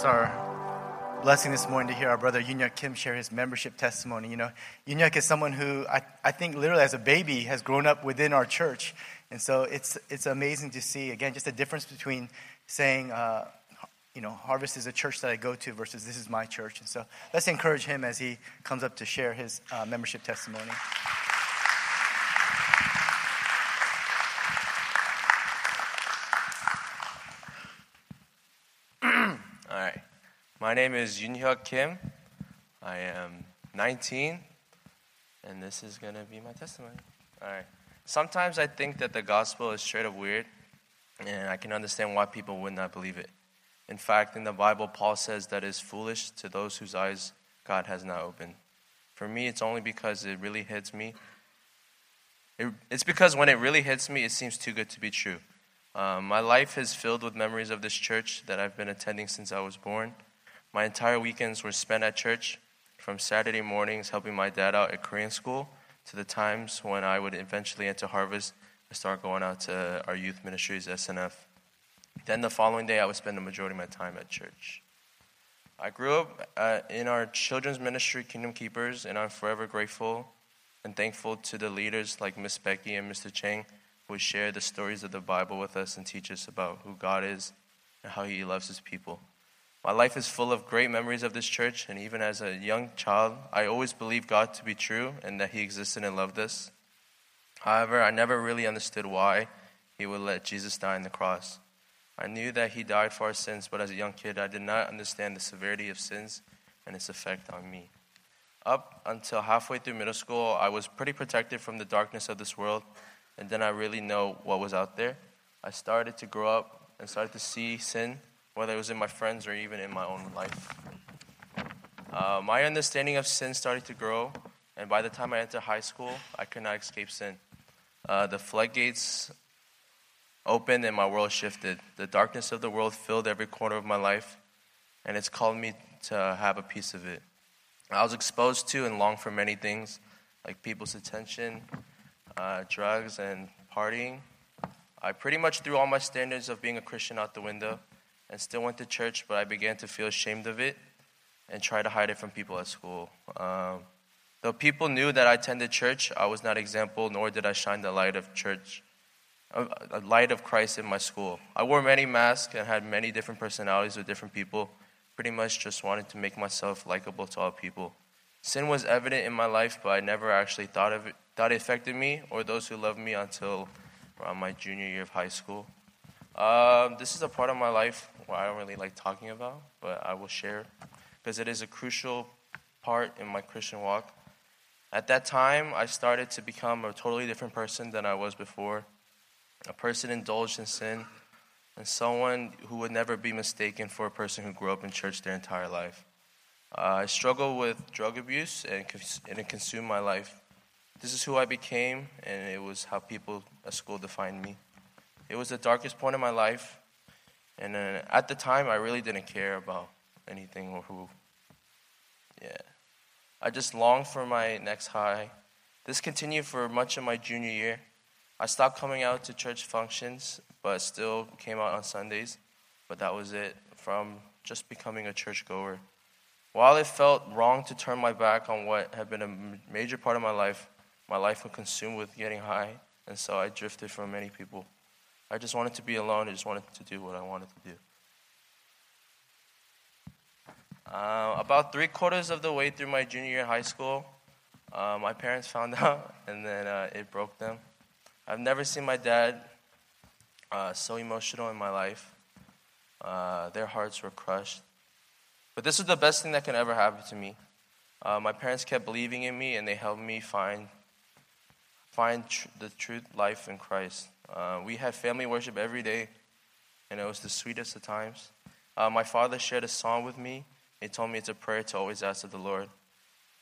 It's our blessing this morning to hear our brother Yunyuk Kim share his membership testimony. You know, Yunyuk is someone who I, I think literally as a baby has grown up within our church. And so it's, it's amazing to see, again, just the difference between saying, uh, you know, Harvest is a church that I go to versus this is my church. And so let's encourage him as he comes up to share his uh, membership testimony. All right. My name is Yoon Kim. I am 19, and this is going to be my testimony. All right. Sometimes I think that the gospel is straight up weird, and I can understand why people would not believe it. In fact, in the Bible, Paul says that it's foolish to those whose eyes God has not opened. For me, it's only because it really hits me. It, it's because when it really hits me, it seems too good to be true. Um, my life is filled with memories of this church that I've been attending since I was born. My entire weekends were spent at church, from Saturday mornings helping my dad out at Korean school to the times when I would eventually enter Harvest and start going out to our youth ministries, SNF. Then the following day, I would spend the majority of my time at church. I grew up uh, in our children's ministry, Kingdom Keepers, and I'm forever grateful and thankful to the leaders like Miss Becky and Mr. Chang who share the stories of the Bible with us and teach us about who God is and how He loves His people. My life is full of great memories of this church, and even as a young child, I always believed God to be true and that He existed and loved us. However, I never really understood why He would let Jesus die on the cross. I knew that He died for our sins, but as a young kid, I did not understand the severity of sins and its effect on me. Up until halfway through middle school, I was pretty protected from the darkness of this world, and then I really know what was out there. I started to grow up and started to see sin whether it was in my friends or even in my own life. Uh, my understanding of sin started to grow, and by the time I entered high school, I could not escape sin. Uh, the floodgates opened and my world shifted. The darkness of the world filled every corner of my life, and it's called me to have a piece of it. I was exposed to and longed for many things, like people's attention, uh, drugs, and partying. I pretty much threw all my standards of being a Christian out the window and still went to church, but I began to feel ashamed of it and try to hide it from people at school. Um, though people knew that I attended church, I was not example, nor did I shine the light of church, a light of Christ in my school. I wore many masks and had many different personalities with different people. Pretty much just wanted to make myself likable to all people. Sin was evident in my life, but I never actually thought of it, thought it affected me or those who loved me until around my junior year of high school. Um, this is a part of my life where I don't really like talking about, but I will share because it is a crucial part in my Christian walk. At that time, I started to become a totally different person than I was before. A person indulged in sin, and someone who would never be mistaken for a person who grew up in church their entire life. Uh, I struggled with drug abuse, and, and it consumed my life. This is who I became, and it was how people at school defined me. It was the darkest point in my life, and then at the time, I really didn't care about anything or who. Yeah. I just longed for my next high. This continued for much of my junior year. I stopped coming out to church functions, but still came out on Sundays. But that was it from just becoming a churchgoer. While it felt wrong to turn my back on what had been a major part of my life, my life was consumed with getting high, and so I drifted from many people. I just wanted to be alone. I just wanted to do what I wanted to do. Uh, about three quarters of the way through my junior year in high school, uh, my parents found out, and then uh, it broke them. I've never seen my dad uh, so emotional in my life. Uh, their hearts were crushed. But this was the best thing that can ever happen to me. Uh, my parents kept believing in me, and they helped me find find tr- the truth life in Christ. Uh, we had family worship every day, and it was the sweetest of times. Uh, my father shared a song with me. He told me it's a prayer to always ask of the Lord.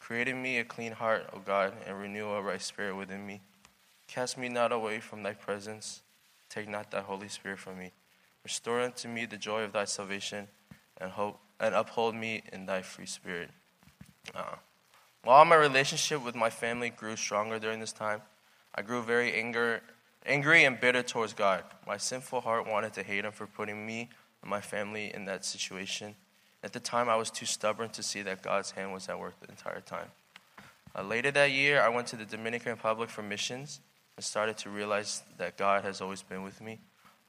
Create in me a clean heart, O God, and renew a right spirit within me. Cast me not away from thy presence. Take not thy Holy Spirit from me. Restore unto me the joy of thy salvation, and hope and uphold me in thy free spirit. Uh, while my relationship with my family grew stronger during this time, I grew very anger angry and bitter towards God. My sinful heart wanted to hate him for putting me and my family in that situation. At the time, I was too stubborn to see that God's hand was at work the entire time. Uh, later that year, I went to the Dominican Republic for missions and started to realize that God has always been with me.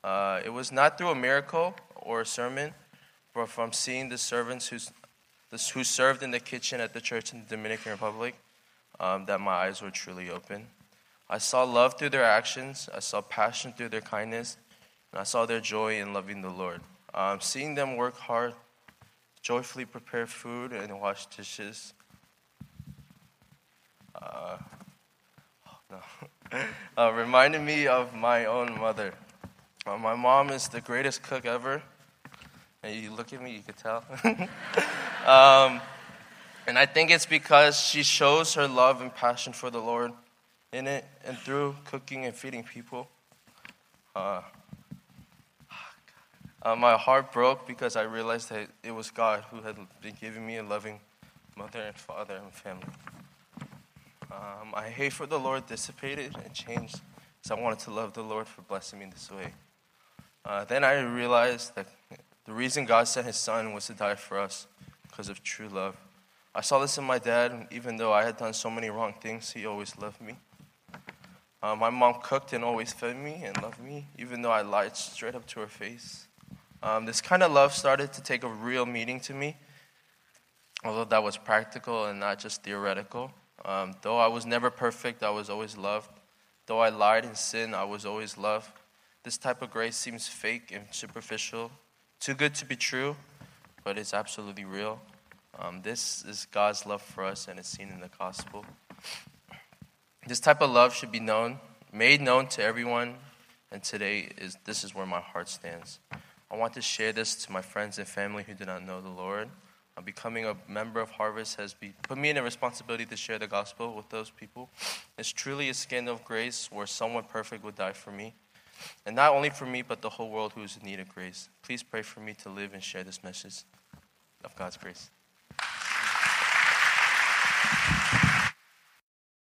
Uh, it was not through a miracle or a sermon, but from seeing the servants who's, who served in the kitchen at the church in the Dominican Republic um, that my eyes were truly open. I saw love through their actions, I saw passion through their kindness, and I saw their joy in loving the Lord. Um, seeing them work hard, joyfully prepare food, and wash dishes. Uh, uh, reminded me of my own mother. Uh, my mom is the greatest cook ever. And you look at me, you can tell. um, and I think it's because she shows her love and passion for the Lord in it and through cooking and feeding people. Uh, uh, my heart broke because I realized that it was God who had been giving me a loving mother and father and family. Um, my hate for the Lord dissipated and changed because I wanted to love the Lord for blessing me this way. Uh, then I realized that the reason God sent His Son was to die for us because of true love. I saw this in my dad, even though I had done so many wrong things, he always loved me. Uh, my mom cooked and always fed me and loved me, even though I lied straight up to her face. Um, this kind of love started to take a real meaning to me, although that was practical and not just theoretical. Um, though I was never perfect, I was always loved. Though I lied and sinned, I was always loved. This type of grace seems fake and superficial, too good to be true, but it's absolutely real. Um, this is God's love for us, and it's seen in the gospel. This type of love should be known, made known to everyone, and today is this is where my heart stands. I want to share this to my friends and family who do not know the Lord. Uh, becoming a member of Harvest has be, put me in a responsibility to share the gospel with those people. It's truly a scandal of grace where someone perfect would die for me. And not only for me, but the whole world who is in need of grace. Please pray for me to live and share this message of God's grace.